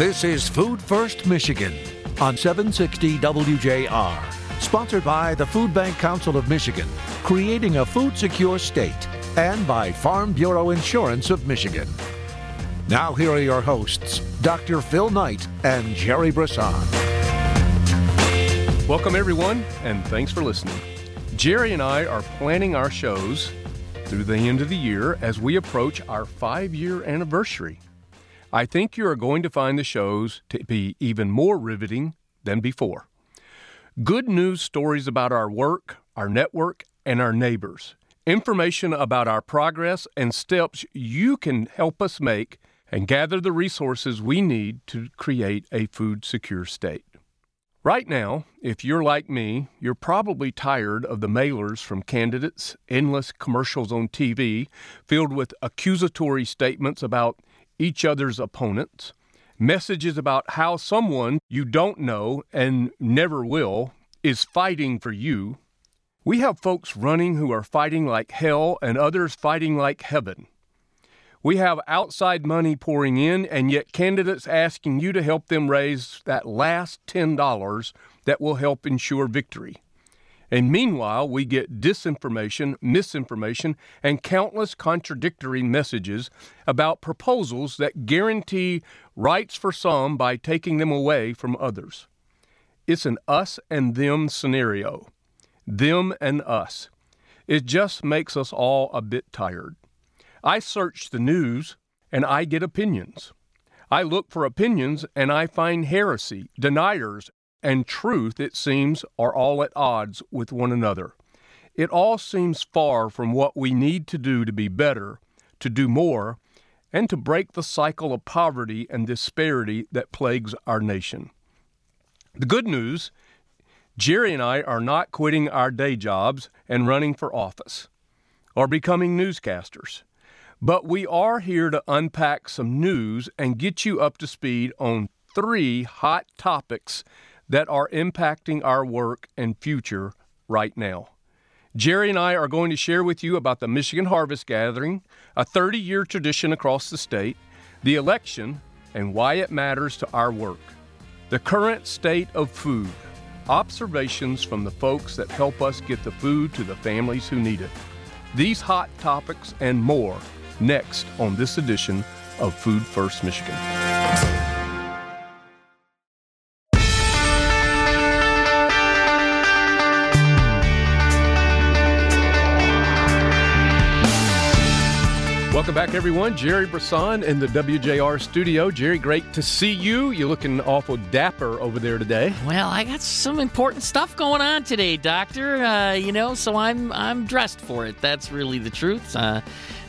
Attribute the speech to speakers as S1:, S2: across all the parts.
S1: This is Food First Michigan on 760 WJR, sponsored by the Food Bank Council of Michigan, creating a food secure state, and by Farm Bureau Insurance of Michigan. Now, here are your hosts, Dr. Phil Knight and Gerry Brisson.
S2: Welcome, everyone, and thanks for listening. Gerry and I are planning our shows through the end of the year as we approach our five year anniversary. I think you are going to find the shows to be even more riveting than before. Good news stories about our work, our network, and our neighbors. Information about our progress and steps you can help us make and gather the resources we need to create a food secure state. Right now, if you're like me, you're probably tired of the mailers from candidates, endless commercials on TV filled with accusatory statements about each other's opponents, messages about how someone you don't know and never will is fighting for you. We have folks running who are fighting like hell and others fighting like heaven. We have outside money pouring in, and yet candidates asking you to help them raise that last $10 that will help ensure victory. And meanwhile, we get disinformation, misinformation, and countless contradictory messages about proposals that guarantee rights for some by taking them away from others. It's an us and them scenario. Them and us. It just makes us all a bit tired. I search the news and I get opinions. I look for opinions and I find heresy, deniers, and truth, it seems, are all at odds with one another. It all seems far from what we need to do to be better, to do more, and to break the cycle of poverty and disparity that plagues our nation. The good news Gerry and I are not quitting our day jobs and running for office or becoming newscasters. But we are here to unpack some news and get you up to speed on three hot topics that are impacting our work and future right now. Gerry and I are going to share with you about the Michigan Harvest Gathering, a 30 year tradition across the state, the election, and why it matters to our work, the current state of food, observations from the folks that help us get the food to the families who need it. These hot topics and more next on this edition of Food First Michigan. Welcome back, everyone. Gerry Brisson in the WJR studio. Gerry, great to see you. You're looking awful dapper over there today.
S3: Well, I got some important stuff going on today, Doctor. Uh, you know, so I'm I'm dressed for it. That's really the truth. Uh,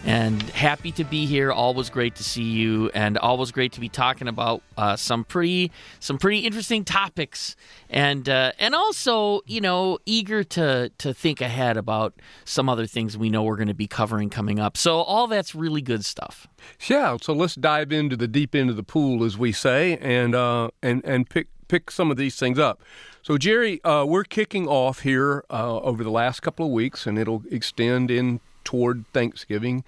S3: and happy to be here. Always great to see you, and always great to be talking about uh, some pretty some pretty interesting topics, and uh, and also you know eager to to think ahead about some other things we know we're going to be covering coming up. So all that's really good stuff.
S2: Yeah. So let's dive into the deep end of the pool, as we say, and uh, and and pick pick some of these things up. So, Gerry, uh, we're kicking off here uh, over the last couple of weeks, and it'll extend in toward Thanksgiving,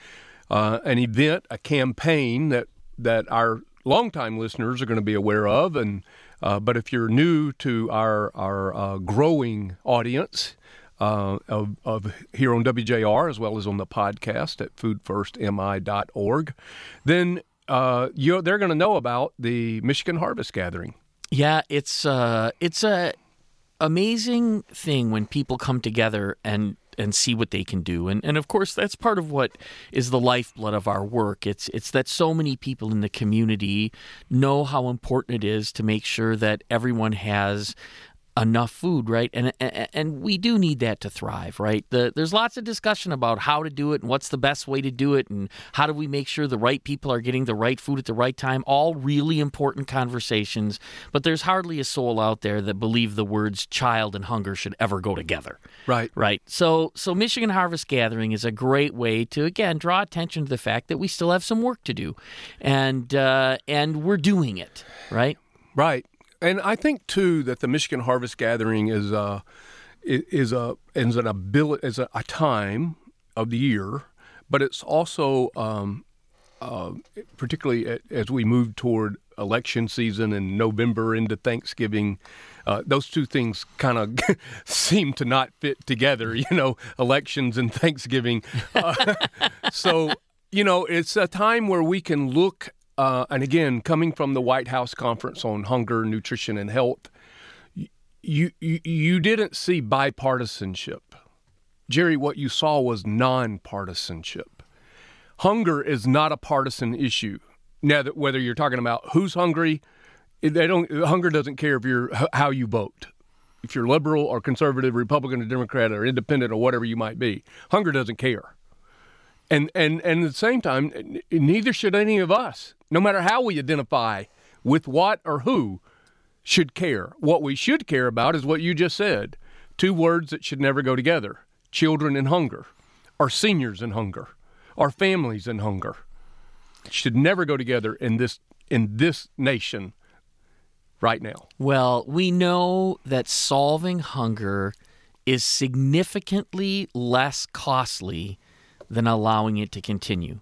S2: uh, an event, a campaign that that our longtime listeners are going to be aware of, and uh, but if you're new to our our uh, growing audience. Uh, of, of here on WJR as well as on the podcast at foodfirstmi.org, then uh, you they're going to know about the Michigan Harvest Gathering.
S3: Yeah, it's uh, it's a amazing thing when people come together and and see what they can do. And and of course that's part of what is the lifeblood of our work. It's it's that so many people in the community know how important it is to make sure that everyone has enough food, right? And and we do need that to thrive, right? The, there's lots of discussion about how to do it and what's the best way to do it, and how do we make sure the right people are getting the right food at the right time. All really important conversations, but there's hardly a soul out there that believe the words child and hunger should ever go together.
S2: Right,
S3: right. So so Michigan Harvest Gathering is a great way to again draw attention to the fact that we still have some work to do, and uh, and we're doing it, right?
S2: Right and I think too that the Michigan Harvest Gathering is a is a is an ability is a, a time of the year, but it's also um, uh, particularly as we move toward election season and November into Thanksgiving. Uh, those two things kind of seem to not fit together, you know, elections and Thanksgiving. Uh, so, you know, it's a time where we can look, uh, and again, coming from the White House Conference on Hunger, Nutrition, and Health, you, you, you didn't see bipartisanship. Gerry, what you saw was nonpartisanship. Hunger is not a partisan issue. Now, that whether you're talking about who's hungry, they don't. Hunger doesn't care if you're how you vote, if you're liberal or conservative, Republican or Democrat or independent or whatever you might be. Hunger doesn't care. And and and at the same time, neither should any of us, no matter how we identify with what or who, should care. What we should care about is what you just said. Two words that should never go together: children and hunger, or seniors and hunger our families in hunger. It should never go together in this in this nation right now.
S3: Well, we know that solving hunger is significantly less costly than allowing it to continue.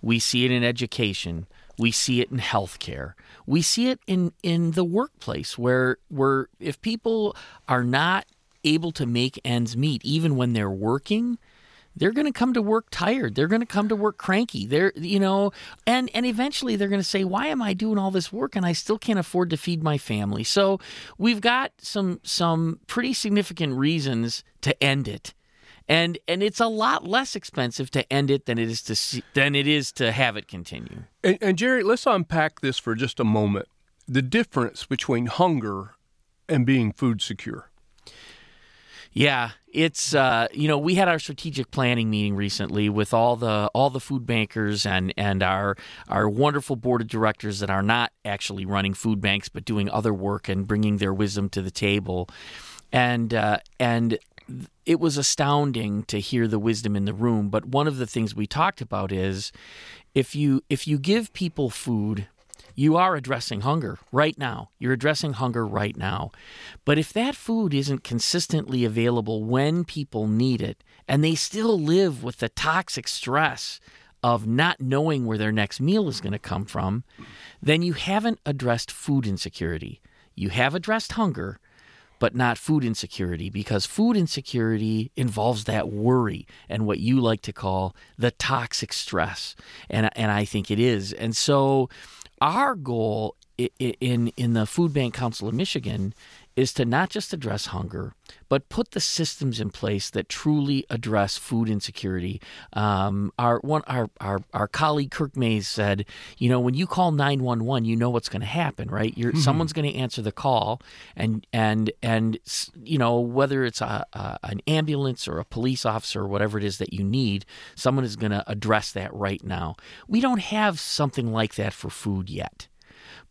S3: We see it in education. We see it in healthcare. We see it in, in the workplace where where if people are not able to make ends meet, even when they're working, they're going to come to work tired. They're going to come to work cranky. They're, you know, and and eventually they're going to say, "Why am I doing all this work and I still can't afford to feed my family?" So, we've got some some pretty significant reasons to end it. And and it's a lot less expensive to end it than it is to see, than it is to have it continue.
S2: And, and Gerry, let's unpack this for just a moment. The difference between hunger and being food secure.
S3: Yeah, it's uh, you know we had our strategic planning meeting recently with all the all the food bankers and and our our wonderful board of directors that are not actually running food banks but doing other work and bringing their wisdom to the table, and uh, and it was astounding to hear the wisdom in the room. But one of the things we talked about is if you if you give people food you are addressing hunger right now. You're addressing hunger right now. But if that food isn't consistently available when people need it, and they still live with the toxic stress of not knowing where their next meal is going to come from, then you haven't addressed food insecurity. You have addressed hunger, but not food insecurity because food insecurity involves that worry and what you like to call the toxic stress. And and I think it is. And so our goal in in the Food Bank Council of Michigan is to not just address hunger, but put the systems in place that truly address food insecurity. Um, our one our, our our colleague Kirk Mayes said, you know, when you call nine one one, you know what's going to happen, right? You're, mm-hmm. Someone's going to answer the call, and and and you know whether it's a, a, an ambulance or a police officer or whatever it is that you need, someone is going to address that right now. We don't have something like that for food yet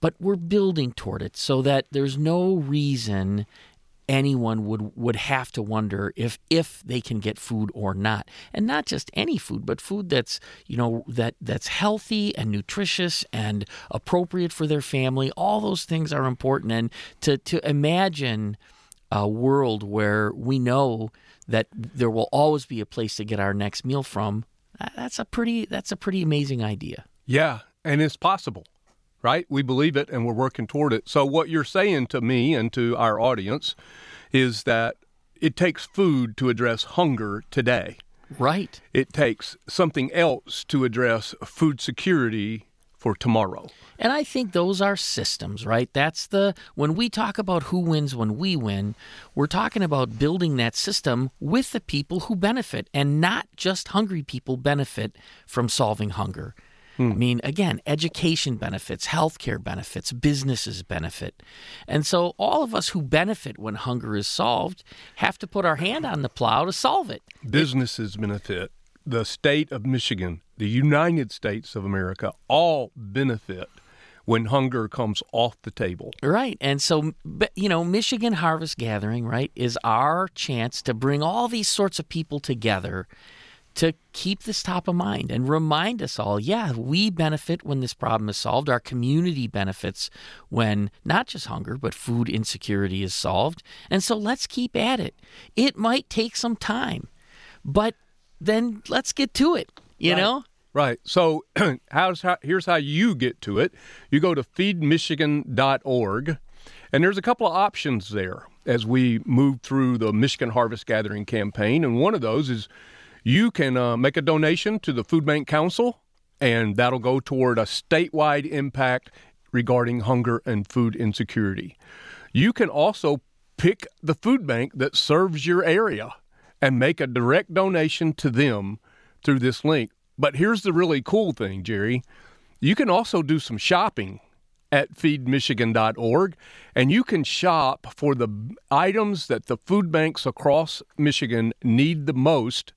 S3: but we're building toward it so that there's no reason anyone would would have to wonder if if they can get food or not. And not just any food but food that's you know that that's healthy and nutritious and appropriate for their family. All those things are important. And to to imagine a world where we know that there will always be a place to get our next meal from that's a pretty that's a pretty amazing idea.
S2: Yeah and it's possible right? We believe it and we're working toward it. So, what you're saying to me and to our audience is that it takes food to address hunger today.
S3: Right.
S2: It takes something else to address food security for tomorrow.
S3: And I think those are systems, right? That's the when we talk about who wins when we win, we're talking about building that system with the people who benefit and not just hungry people benefit from solving hunger. Hmm. I mean, again, education benefits, healthcare benefits, businesses benefit. And so all of us who benefit when hunger is solved have to put our hand on the plow to solve it.
S2: Businesses benefit. The state of Michigan, the United States of America, all benefit when hunger comes off the table.
S3: Right. And so, you know, Michigan Harvest Gathering, right, is our chance to bring all these sorts of people together to keep this top of mind and remind us all yeah, we benefit when this problem is solved. Our community benefits when not just hunger, but food insecurity is solved. And so let's keep at it. It might take some time, but then let's get to it, you right. know?
S2: right. So how's how, here's how you get to it. You go to feedmichigan.org, and there's a couple of options there as we move through the Michigan Harvest Gathering campaign. And one of those is you can uh, make a donation to the Food Bank Council, and that'll go toward a statewide impact regarding hunger and food insecurity. You can also pick the food bank that serves your area and make a direct donation to them through this link. But here's the really cool thing, Gerry. You can also do some shopping at feedmichigan.org and you can shop for the items that the food banks across Michigan need the most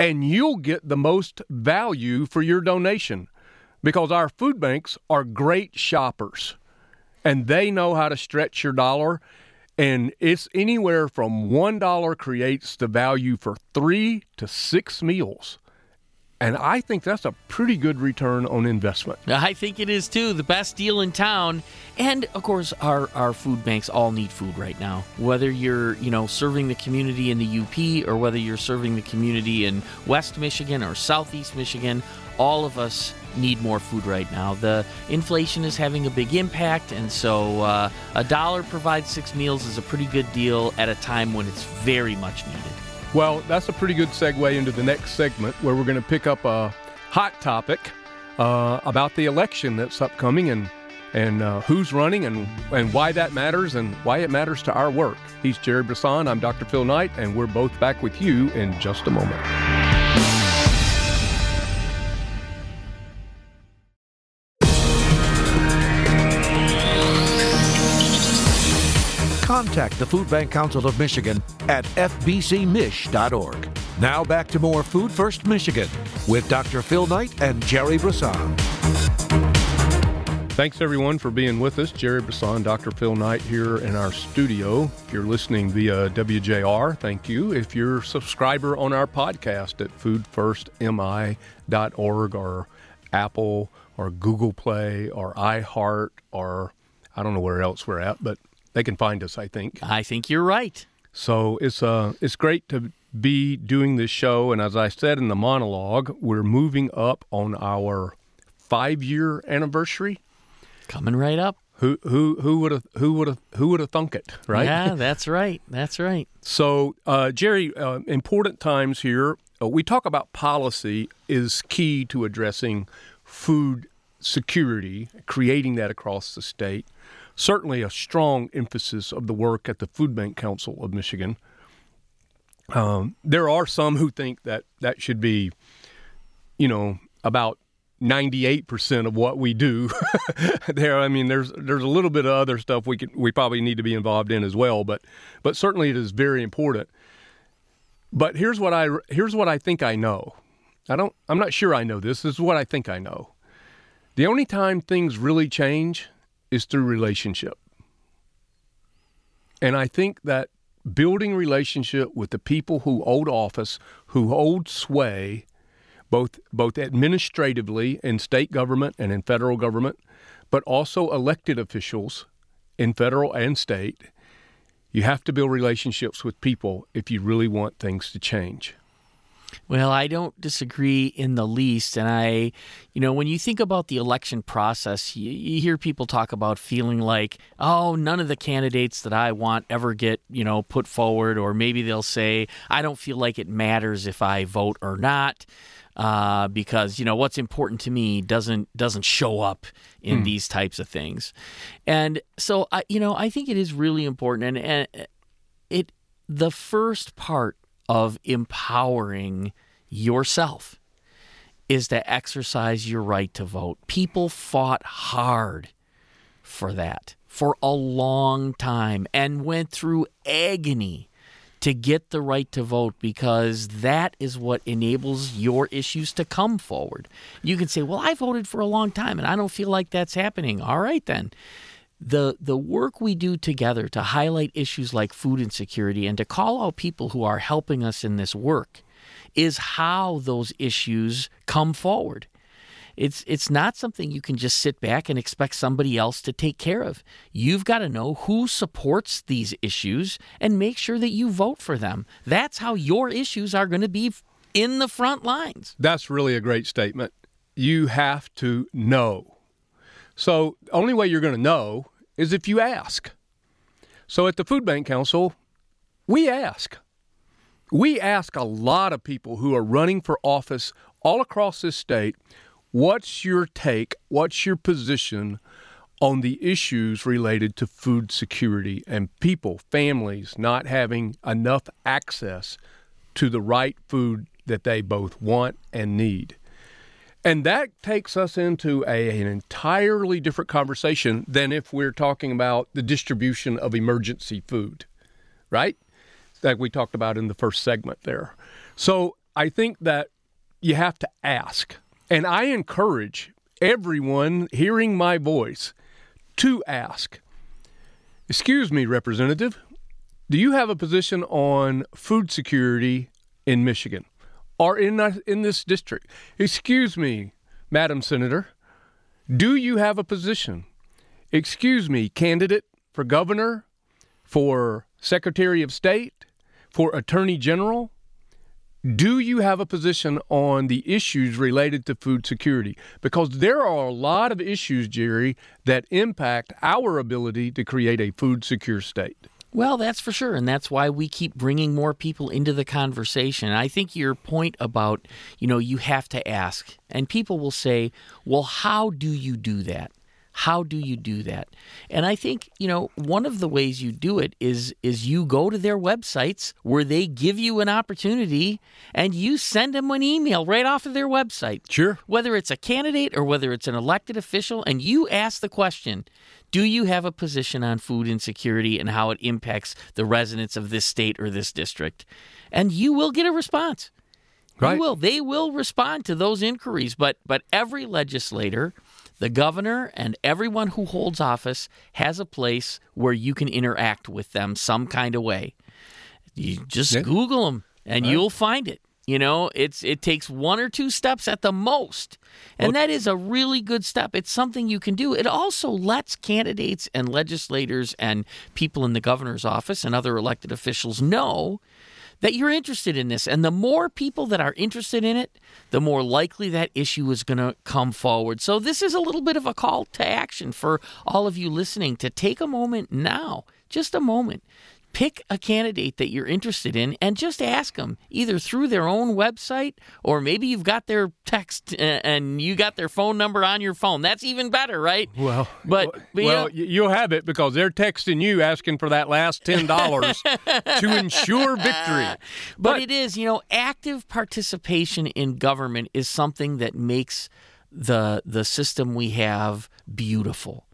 S2: and you'll get the most value for your donation because our food banks are great shoppers and they know how to stretch your dollar. And it's anywhere from $1 creates the value for three to six meals. And I think that's a pretty good return on investment.
S3: I think it is too. The best deal in town. And of course our, our food banks all need food right now. Whether you're, you know, serving the community in the UP or whether you're serving the community in West Michigan or Southeast Michigan, all of us need more food right now. The inflation is having a big impact, and so uh, a dollar provides six meals is a pretty good deal at a time when it's very much needed.
S2: Well, that's a pretty good segue into the next segment where we're going to pick up a hot topic uh, about the election that's upcoming and and uh, who's running and, and why that matters and why it matters to our work. He's Gerry Brisson. I'm Dr. Phil Knight, and we're both back with you in just a moment.
S1: Contact the Food Bank Council of Michigan at fbcmich.org. Now back to more Food First Michigan with Dr. Phil Knight and Gerry Brisson.
S2: Thanks everyone for being with us. Gerry Brisson, Dr. Phil Knight here in our studio. If you're listening via WJR, thank you. If you're a subscriber on our podcast at foodfirstmi.org or Apple or Google Play or iHeart or I don't know where else we're at, but they can find us. I think.
S3: I think you're right.
S2: So it's uh it's great to be doing this show, and as I said in the monologue, we're moving up on our five year anniversary.
S3: Coming right up.
S2: Who who who would have who would have who would have thunk it, right?
S3: Yeah, that's right. That's right.
S2: So, uh, Gerry, uh, important times here. Uh, we talk about policy is key to addressing food security, creating that across the state certainly a strong emphasis of the work at the Food Bank Council of Michigan. Um, there are some who think that that should be, you know, about 98% of what we do. There i mean there's there's a little bit of other stuff we can we probably need to be involved in as well but but certainly it is very important. But here's what i here's what i think i know. I don't i'm not sure i know this. This is what i think i know. The only time things really change is through relationship. And I think that building relationship with the people who hold office, who hold sway, both both administratively in state government and in federal government, but also elected officials in federal and state, you have to build relationships with people if you really want things to change.
S3: Well, I don't disagree in the least. And I, you know, when you think about the election process, you, you, hear people talk about feeling like, oh, none of the candidates that I want ever get, you know, put forward. Or maybe they'll say, I don't feel like it matters if I vote or not. Uh, because you know what's important to me doesn't doesn't show up in hmm. these types of things, and so I you know I think it is really important, and, and it the first part of empowering yourself is to exercise your right to vote. People fought hard for that for a long time and went through agony to get the right to vote because that is what enables your issues to come forward. You can say, Well, I voted for a long time and I don't feel like that's happening. All right, then the the work we do together to highlight issues like food insecurity and to call out people who are helping us in this work is how those issues come forward. It's it's not something you can just sit back and expect somebody else to take care of. You've got to know who supports these issues and make sure that you vote for them. That's how your issues are going to be in the front lines.
S2: That's really a great statement. You have to know. So, the only way you're going to know is if you ask. So, at the Food Bank Council, we ask. We ask a lot of people who are running for office all across this state what's your take, what's your position on the issues related to food security and people, families not having enough access to the right food that they both want and need. And that takes us into a, an entirely different conversation than if we're talking about the distribution of emergency food, right? That we talked about in the first segment there. So I think that you have to ask. And I encourage everyone hearing my voice to ask Excuse me, Representative, do you have a position on food security in Michigan or in, in this district? Excuse me, Madam Senator, do you have a position? Excuse me, candidate for governor, for Secretary of State, for Attorney General? Do you have a position on the issues related to food security? Because there are a lot of issues, Gerry, that impact our ability to create a food secure state.
S3: Well, that's for sure. And that's why we keep bringing more people into the conversation. I think your point about, you know, you have to ask, and people will say, well, how do you do that? How do you do that? And I think, you know, one of the ways you do it is is you go to their websites where they give you an opportunity and you send them an email right off of their website.
S2: Sure.
S3: Whether it's a candidate or whether it's an elected official and you ask the question, do you have a position on food insecurity and how it impacts the residents of this state or this district? And you will get a response.
S2: Right.
S3: You will. They will respond to those inquiries, but but every legislator the governor and everyone who holds office has a place where you can interact with them some kind of way. You just yeah. Google them and right. you'll find it. You know, it's it takes one or two steps at the most. And that is a really good step. It's something you can do. It also lets candidates and legislators and people in the governor's office and other elected officials know that you're interested in this. And the more people that are interested in it, the more likely that issue is going to come forward. So, this is a little bit of a call to action for all of you listening to take a moment now, just a moment, pick a candidate that you're interested in and just ask them either through their own website or maybe you've got their text and you got their phone number on your phone. That's even better, right?
S2: Well, but, well, you'll have it because they're texting you asking for that last ten dollars to ensure victory.
S3: But, but it is, you know, active participation in government is something that makes the the system we have beautiful.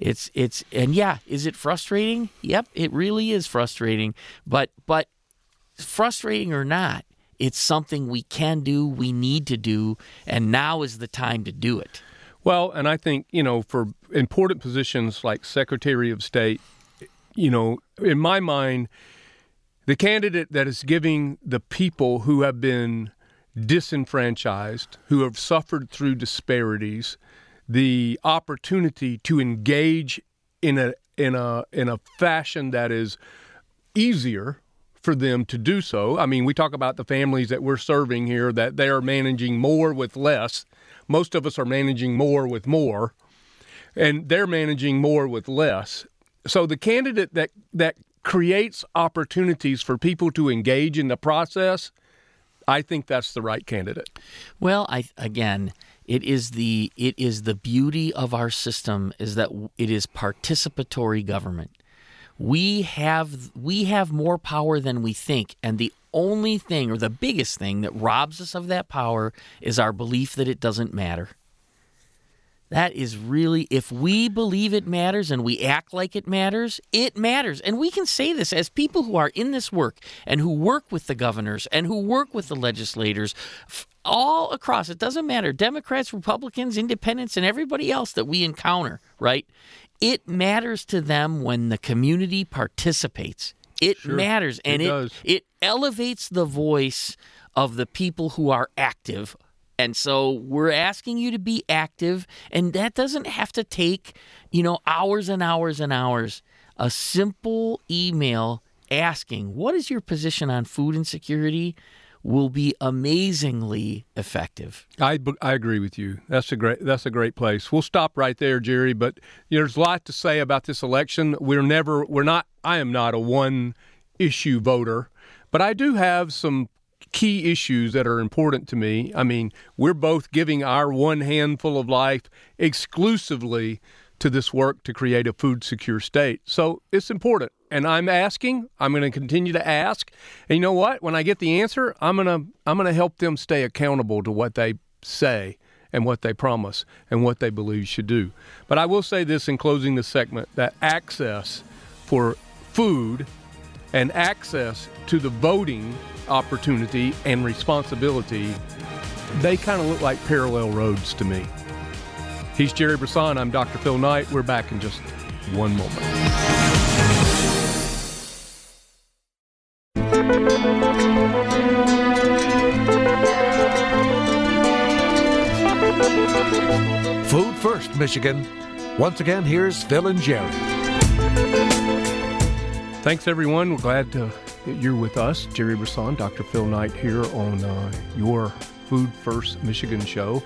S3: It's it's and yeah, is it frustrating? Yep, it really is frustrating. But but frustrating or not, it's something we can do, we need to do, and now is the time to do it.
S2: Well, and I think, you know, for important positions like Secretary of State, you know, in my mind, the candidate that is giving the people who have been disenfranchised, who have suffered through disparities, the opportunity to engage in a in a in a fashion that is easier for them to do so. I mean, we talk about the families that we're serving here that they are managing more with less. Most of us are managing more with more, and they're managing more with less. So the candidate that that creates opportunities for people to engage in the process, I think that's the right candidate.
S3: Well, I again, it is the it is the beauty of our system is that it is participatory government. We have we have more power than we think, and the only thing or the biggest thing that robs us of that power is our belief that it doesn't matter. That is really, if we believe it matters and we act like it matters, it matters. And we can say this as people who are in this work and who work with the governors and who work with the legislators all across. It doesn't matter. Democrats, Republicans, independents, and everybody else that we encounter, right? It matters to them when the community participates. It sure, matters. And it, it, it elevates the voice of the people who are active and so we're asking you to be active, and that doesn't have to take, you know, hours and hours and hours. A simple email asking, What is your position on food insecurity? will be amazingly effective.
S2: I, I agree with you. That's a great that's a great place. We'll stop right there, Gerry. But there's a lot to say about this election. We're never we're not. I am not a one issue voter, but I do have some key issues that are important to me. I mean, we're both giving our one handful of life exclusively to this work to create a food secure state. So it's important. And I'm asking, I'm going to continue to ask. And you know what? When I get the answer, I'm going to I'm going to help them stay accountable to what they say and what they promise and what they believe should do. But I will say this in closing the segment that access for food and access to the voting opportunity and responsibility, they kind of look like parallel roads to me. He's Gerry Brisson. I'm Dr. Phil Knight. We're back in just one moment.
S1: Food First, Michigan. Once again, here's Phil and Gerry.
S2: Thanks, everyone. We're glad to, that you're with us. Gerry Brisson, Dr. Phil Knight here on uh, your Food First Michigan show.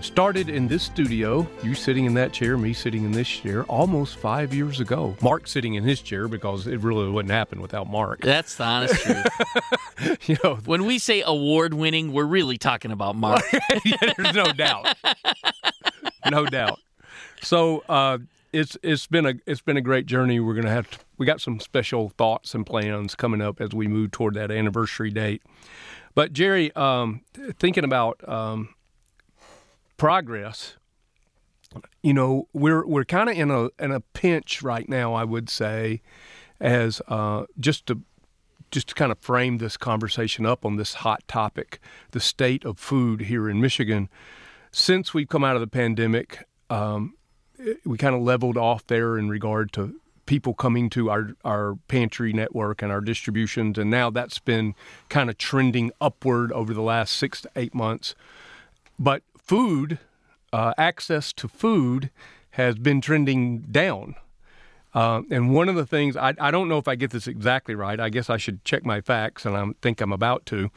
S2: Started in this studio, you sitting in that chair, me sitting in this chair, almost five years ago. Mark sitting in his chair because it really wouldn't happen without Mark.
S3: That's the honest truth.
S2: you know,
S3: when we say award winning, we're really talking about Mark.
S2: yeah, there's no doubt, no doubt. So uh, it's it's been a it's been a great journey. We're gonna have to, we got some special thoughts and plans coming up as we move toward that anniversary date. But Gerry, um, thinking about um, progress, you know, we're we're kind of in a in a pinch right now. I would say, as uh, just to just to kind of frame this conversation up on this hot topic, the state of food here in Michigan. Since we've come out of the pandemic, um, we kind of leveled off there in regard to people coming to our, our pantry network and our distributions. And now that's been kind of trending upward over the last six to eight months. But food, uh, access to food, has been trending down. Uh, and one of the things, I, I don't know if I get this exactly right. I guess I should check my facts, and I think I'm about to.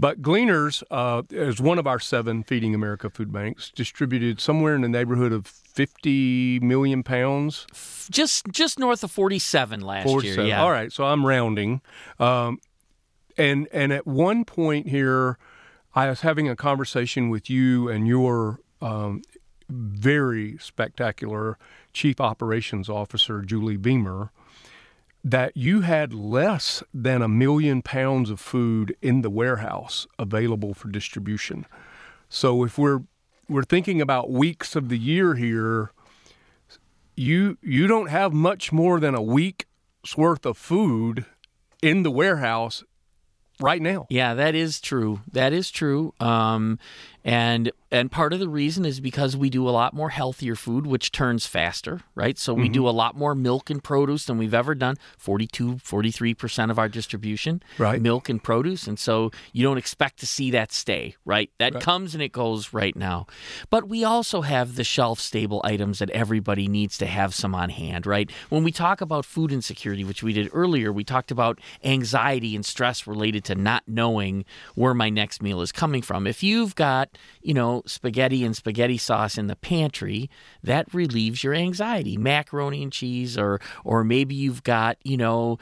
S2: But Gleaners uh, is one of our seven Feeding America food banks, distributed somewhere in the neighborhood of 50 million pounds.
S3: Just just north of 47 last
S2: 47.
S3: year. Yeah.
S2: All right, so I'm rounding. Um, and and at one point here, I was having a conversation with you and your um, very spectacular Chief Operations Officer, Julie Beamer, that you had less than a million pounds of food in the warehouse available for distribution. So if we're we're thinking about weeks of the year here, you you don't have much more than a week's worth of food in the warehouse right now.
S3: Yeah, that is true. That is true. Um, and and part of the reason is because we do a lot more healthier food which turns faster right so we mm-hmm. do a lot more milk and produce than we've ever done 42 43% of our distribution
S2: right.
S3: milk and produce and so you don't expect to see that stay right that right. comes and it goes right now but we also have the shelf stable items that everybody needs to have some on hand right when we talk about food insecurity which we did earlier we talked about anxiety and stress related to not knowing where my next meal is coming from if you've got you know, spaghetti and spaghetti sauce in the pantry, that relieves your anxiety. Macaroni and cheese, or or maybe you've got, you know,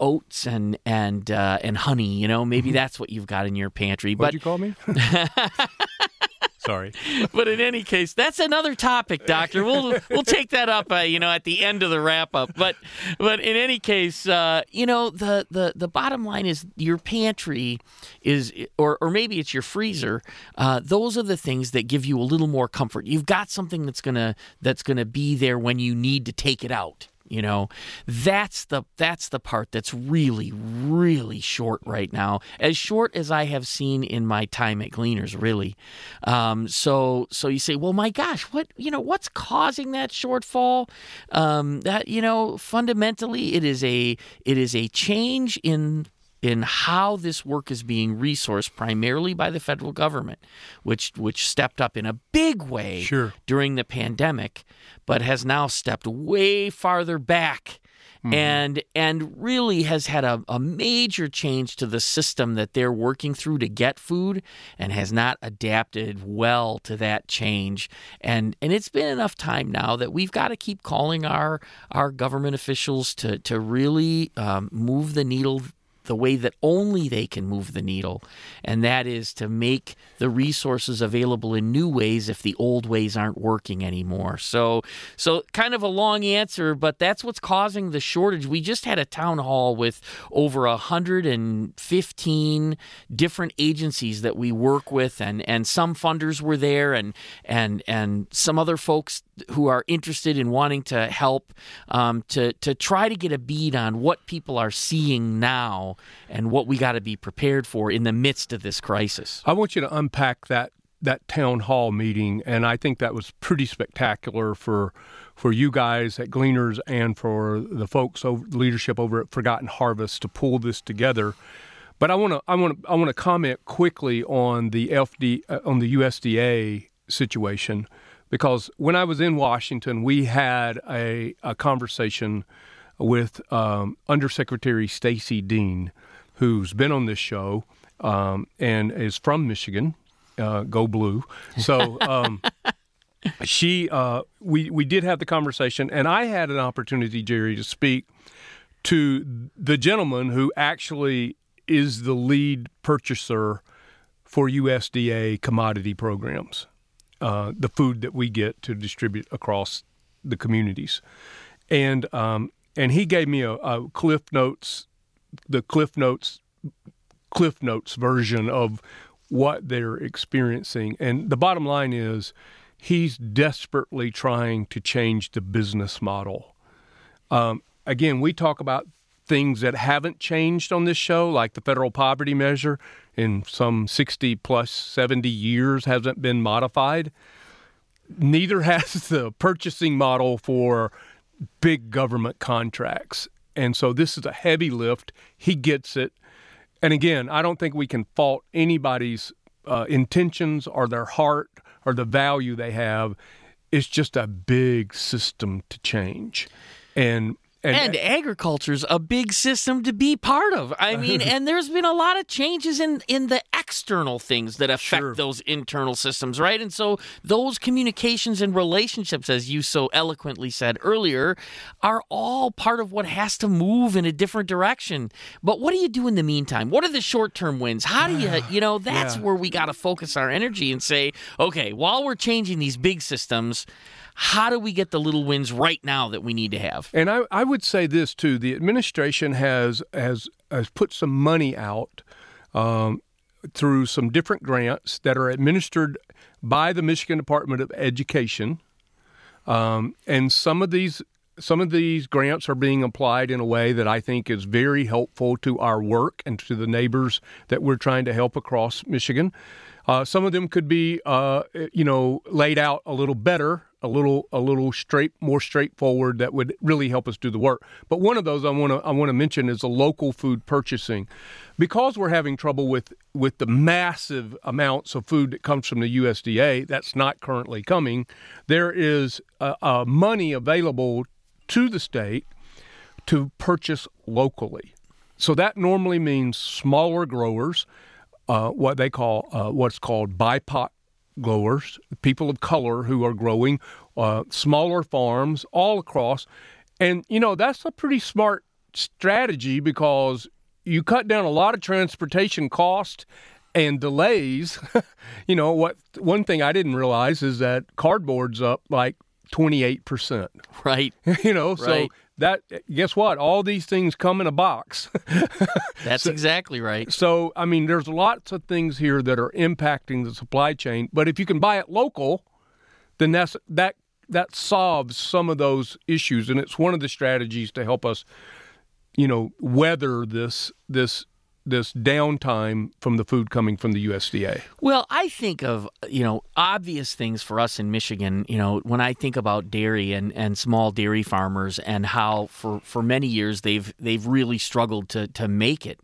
S3: oats and and uh, and honey. You know, maybe mm-hmm. that's what you've got in your pantry.
S2: What'd
S3: but
S2: you call me? Sorry.
S3: But in any case, that's another topic, Doctor. We'll we'll take that up, uh, you know, at the end of the wrap up. But but in any case, uh, you know, the, the the bottom line is your pantry is, or or maybe it's your freezer. Uh, those are the things that give you a little more comfort. You've got something that's gonna that's gonna be there when you need to take it out you know? That's the that's the part that's really really short right now as short as i have seen in my time at gleaners really. Um, so so you say well my gosh what you know what's causing that shortfall? Um, that you know fundamentally it is a it is a change in in how this work is being resourced primarily by the federal government, which which stepped up in a big way
S2: sure.
S3: during the pandemic, but has now stepped way farther back mm-hmm. and and really has had a, a major change to the system that they're working through to get food and has not adapted well to that change. And and it's been enough time now that we've got to keep calling our our government officials to to really um, move the needle the way that only they can move the needle, and that is to make the resources available in new ways if the old ways aren't working anymore. So, so kind of a long answer, but that's what's causing the shortage. We just had a town hall with over 115 different agencies that we work with, and and some funders were there, and and and some other folks who are interested in wanting to help um, to to try to get a bead on what people are seeing now and what we got to be prepared for in the midst of this crisis.
S2: I want you to unpack that that town hall meeting, and I think that was pretty spectacular for for you guys at Gleaners and for the folks over leadership over at Forgotten Harvest to pull this together. But I want to I want to I want to comment quickly on the FD uh, on the USDA situation because when I was in Washington, we had a, a conversation with um, Undersecretary Stacy Dean, who's been on this show um, and is from Michigan. Uh, go blue! So um, she, uh, we we did have the conversation, and I had an opportunity, Gerry, to speak to the gentleman who actually is the lead purchaser for USDA commodity programs, uh, the food that we get to distribute across the communities, and um, and he gave me a, a Cliff Notes, the Cliff Notes, Cliff Notes version of what they're experiencing. And the bottom line is, he's desperately trying to change the business model. Um, again, we talk about things that haven't changed on this show, like the federal poverty measure in some 60 plus 70 years hasn't been modified. Neither has the purchasing model for big government contracts. And so this is a heavy lift. He gets it. And again, I don't think we can fault anybody's uh, intentions or their heart or the value they have. It's just a big system to change. And
S3: and, and uh, agriculture's a big system to be part of. I mean, and there's been a lot of changes in in the external things that affect sure. those internal systems, right? And so those communications and relationships, as you so eloquently said earlier, are all part of what has to move in a different direction. But what do you do in the meantime? What are the short term wins? How do you, you know, that's yeah. where we got to focus our energy and say, okay, while we're changing these big systems, how do we get the little wins right now that we need to have?
S2: And I, I would say this too: the administration has has has put some money out um, through some different grants that are administered by the Michigan Department of Education, um, and some of these some of these grants are being applied in a way that I think is very helpful to our work and to the neighbors that we're trying to help across Michigan. Uh, some of them could be, uh, you know, laid out a little better a little a little straight more straightforward that would really help us do the work. But one of those I want to I want to mention is the local food purchasing. Because we're having trouble with with the massive amounts of food that comes from the USDA that's not currently coming, there is a, money available to the state to purchase locally. So that normally means smaller growers, uh, what they call uh, what's called BIPOC growers, people of color who are growing uh, smaller farms all across. And, you know, that's a pretty smart strategy because you cut down a lot of transportation cost and delays. you know, what one thing I didn't realize is that cardboard's up like 28%.
S3: Right.
S2: you know, right. so that guess what? All these things come in a box.
S3: That's so, exactly right.
S2: So, I mean, there's lots of things here that are impacting the supply chain, but if you can buy it local, then that's that that solves some of those issues and it's one of the strategies to help us you know weather this this this downtime from the food coming from the USDA?
S3: Well, I think of, you know, obvious things for us in Michigan, you know, when I think about dairy and, and small dairy farmers and how for, for many years they've they've really struggled to to make it.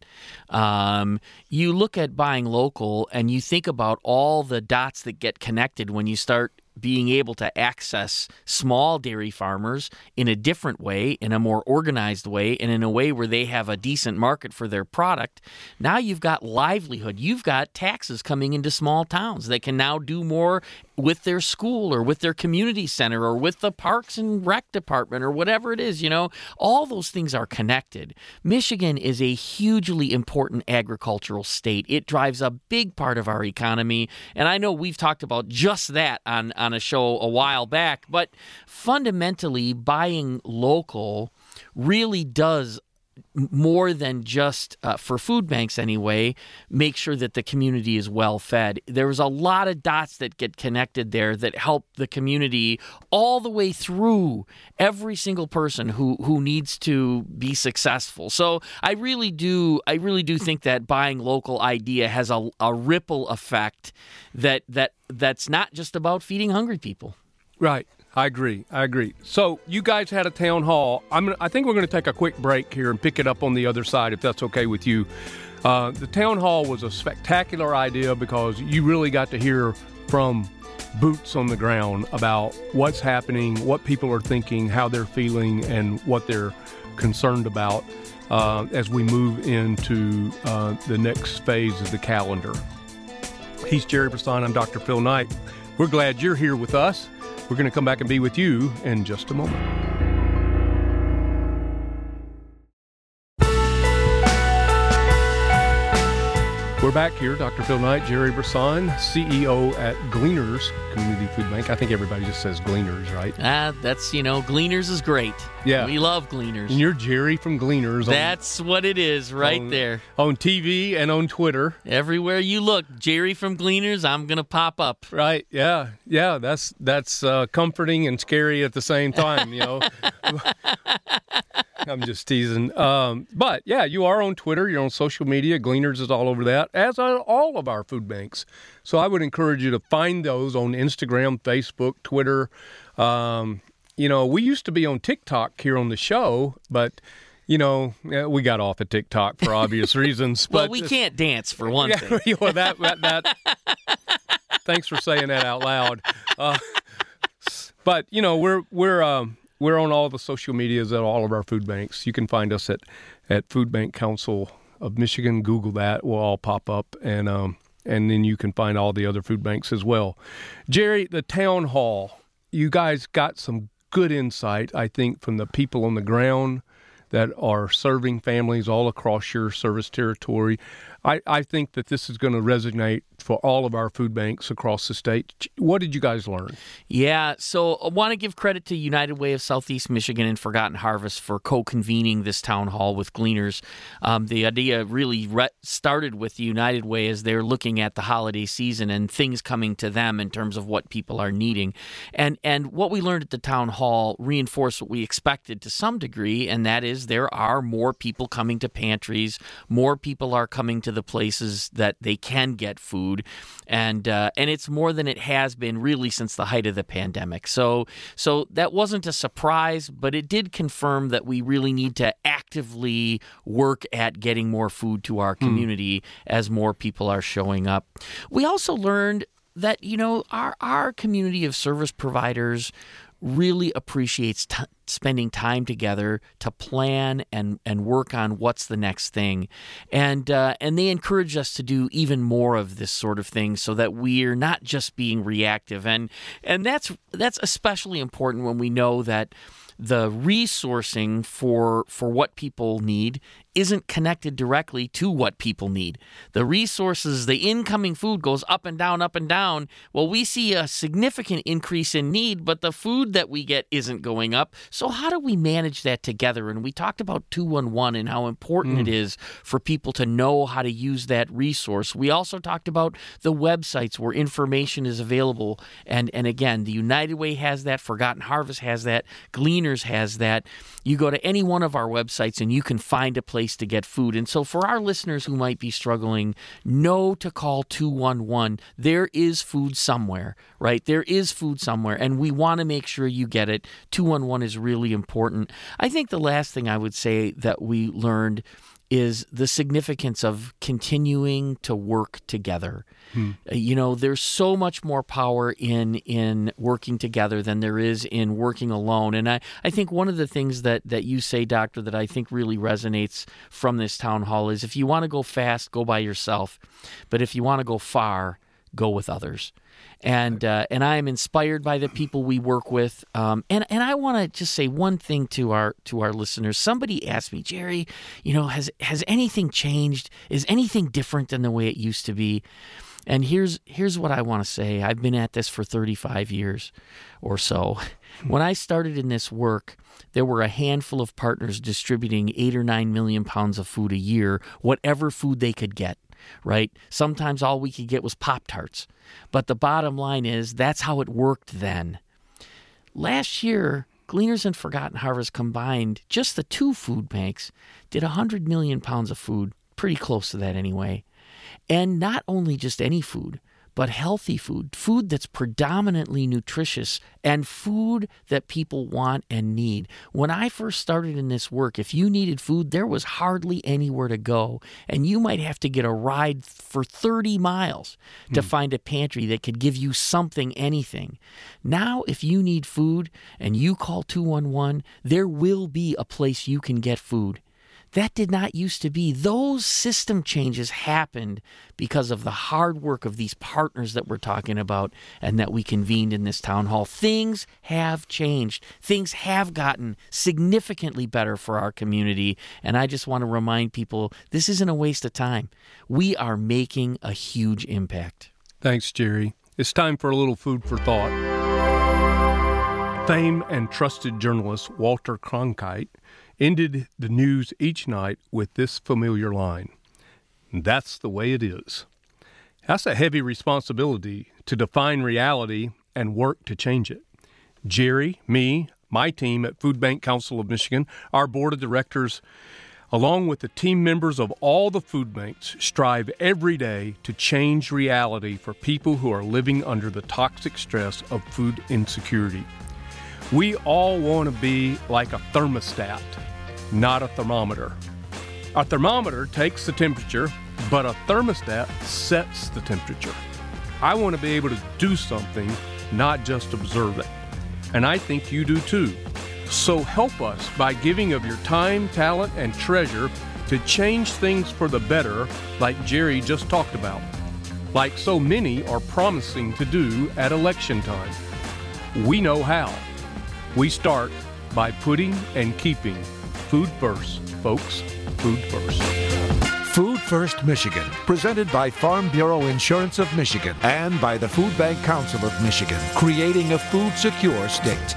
S3: Um, you look at buying local and you think about all the dots that get connected when you start being able to access small dairy farmers in a different way, in a more organized way, and in a way where they have a decent market for their product. Now you've got livelihood. You've got taxes coming into small towns that can now do more with their school or with their community center or with the parks and rec department or whatever it is, you know, all those things are connected. Michigan is a hugely important agricultural state. It drives a big part of our economy. And I know we've talked about just that on, on a show a while back, but fundamentally, buying local really does more than just uh, for food banks anyway, make sure that the community is well fed. There's a lot of dots that get connected there that help the community all the way through every single person who who needs to be successful. So I really do I really do think that buying local idea has a, a ripple effect that that that's not just about feeding hungry people.
S2: Right. I agree. I agree. So you guys had a town hall. I'm. I think we're going to take a quick break here and pick it up on the other side, if that's okay with you. Uh, the town hall was a spectacular idea because you really got to hear from boots on the ground about what's happening, what people are thinking, how they're feeling, and what they're concerned about uh, as we move into uh, the next phase of the calendar. He's Gerry Brisson. I'm Dr. Phil Knight. We're glad you're here with us. We're going to come back and be with you in just a moment. We're back here, Dr. Phil Knight, Gerry Brisson, CEO at Gleaners Community Food Bank. I think everybody just says Gleaners, right?
S3: Ah, that's you know, Gleaners is great.
S2: Yeah,
S3: we love Gleaners.
S2: And you're Gerry from Gleaners.
S3: That's on, what it is, right
S2: on,
S3: there
S2: on TV and on Twitter.
S3: Everywhere you look, Gerry from Gleaners, I'm gonna pop up.
S2: Right? Yeah, yeah. That's that's uh, comforting and scary at the same time. You know. I'm just teasing. Um, but yeah, you are on Twitter. You're on social media. Gleaners is all over that, as are all of our food banks. So I would encourage you to find those on Instagram, Facebook, Twitter. Um, you know, we used to be on TikTok here on the show, but you know, we got off of TikTok for obvious reasons.
S3: well,
S2: but
S3: we can't dance for one
S2: yeah,
S3: thing.
S2: well, that, that, that thanks for saying that out loud. Uh, but you know, we're we're um, we're on all the social medias at all of our food banks. You can find us at at Food Bank Council of Michigan. Google that; we'll all pop up, and um, and then you can find all the other food banks as well. Gerry, the town hall. You guys got some good insight, I think, from the people on the ground that are serving families all across your service territory. I, I think that this is going to resonate for all of our food banks across the state. What did you guys learn?
S3: Yeah, so I want to give credit to United Way of Southeast Michigan and Forgotten Harvest for co convening this town hall with Gleaners. Um, the idea really re- started with United Way as they're looking at the holiday season and things coming to them in terms of what people are needing. And, and what we learned at the town hall reinforced what we expected to some degree, and that is there are more people coming to pantries, more people are coming to the places that they can get food, and uh, and it's more than it has been really since the height of the pandemic. So so that wasn't a surprise, but it did confirm that we really need to actively work at getting more food to our community hmm. as more people are showing up. We also learned that you know our our community of service providers really appreciates t- spending time together to plan and, and work on what's the next thing. And, uh, and they encourage us to do even more of this sort of thing so that we're not just being reactive. And, and that's, that's especially important when we know that the resourcing for for what people need isn't connected directly to what people need. The resources, the incoming food goes up and down, up and down. Well, we see a significant increase in need, but the food that we get isn't going up. So, how do we manage that together? And we talked about 211 and how important mm. it is for people to know how to use that resource. We also talked about the websites where information is available. And, and again, the United Way has that, Forgotten Harvest has that, Gleaners has that. You go to any one of our websites and you can find a place place to get food. And so, for our listeners who might be struggling, know to call 211. There is food somewhere, right? There is food somewhere, and we want to make sure you get it. 211 is really important. I think the last thing I would say that we learned is the significance of continuing to work together. Hmm. You know, there's so much more power in in working together than there is in working alone. And I, I think one of the things that, that you say, Doctor, that I think really resonates from this town hall is if you want to go fast, go by yourself. But if you want to go far, go with others and uh, and I am inspired by the people we work with. Um, and and I want to just say one thing to our to our listeners. Somebody asked me, Gerry, you know, has has anything changed? Is anything different than the way it used to be? And here's here's what I want to say. I've been at this for 35 years or so. When I started in this work, there were a handful of partners distributing 8 or 9 million pounds of food a year, whatever food they could get right? Sometimes all we could get was Pop Tarts. But the bottom line is that's how it worked then. Last year, Gleaners and Forgotten Harvest combined, just the two food banks, did 100 million pounds of food, pretty close to that anyway. And not only just any food, but healthy food, food that's predominantly nutritious, and food that people want and need. When I first started in this work, if you needed food, there was hardly anywhere to go, and you might have to get a ride for 30 miles to mm. find a pantry that could give you something, anything. Now, if you need food and you call 211, there will be a place you can get food. That did not used to be. Those system changes happened because of the hard work of these partners that we're talking about and that we convened in this town hall. Things have changed. Things have gotten significantly better for our community. And I just want to remind people this isn't a waste of time. We are making a huge impact.
S2: Thanks, Gerry. It's time for a little food for thought. Famed and trusted journalist Walter Cronkite ended the news each night with this familiar line That's the way it is. That's a heavy responsibility to define reality and work to change it. Gerry, me, my team at Food Bank Council of Michigan, our board of directors, along with the team members of all the food banks, strive every day to change reality for people who are living under the toxic stress of food insecurity. We all want to be like a thermostat not a thermometer. A thermometer takes the temperature, but a thermostat sets the temperature. I want to be able to do something, not just observe it. And I think you do too. So help us by giving of your time, talent, and treasure to change things for the better, like Gerry just talked about, like so many are promising to do at election time. We know how. We start by putting and keeping Food first, folks. Food first.
S1: Food First Michigan, presented by Farm Bureau Insurance of Michigan and by the Food Bank Council of Michigan, creating a food secure state.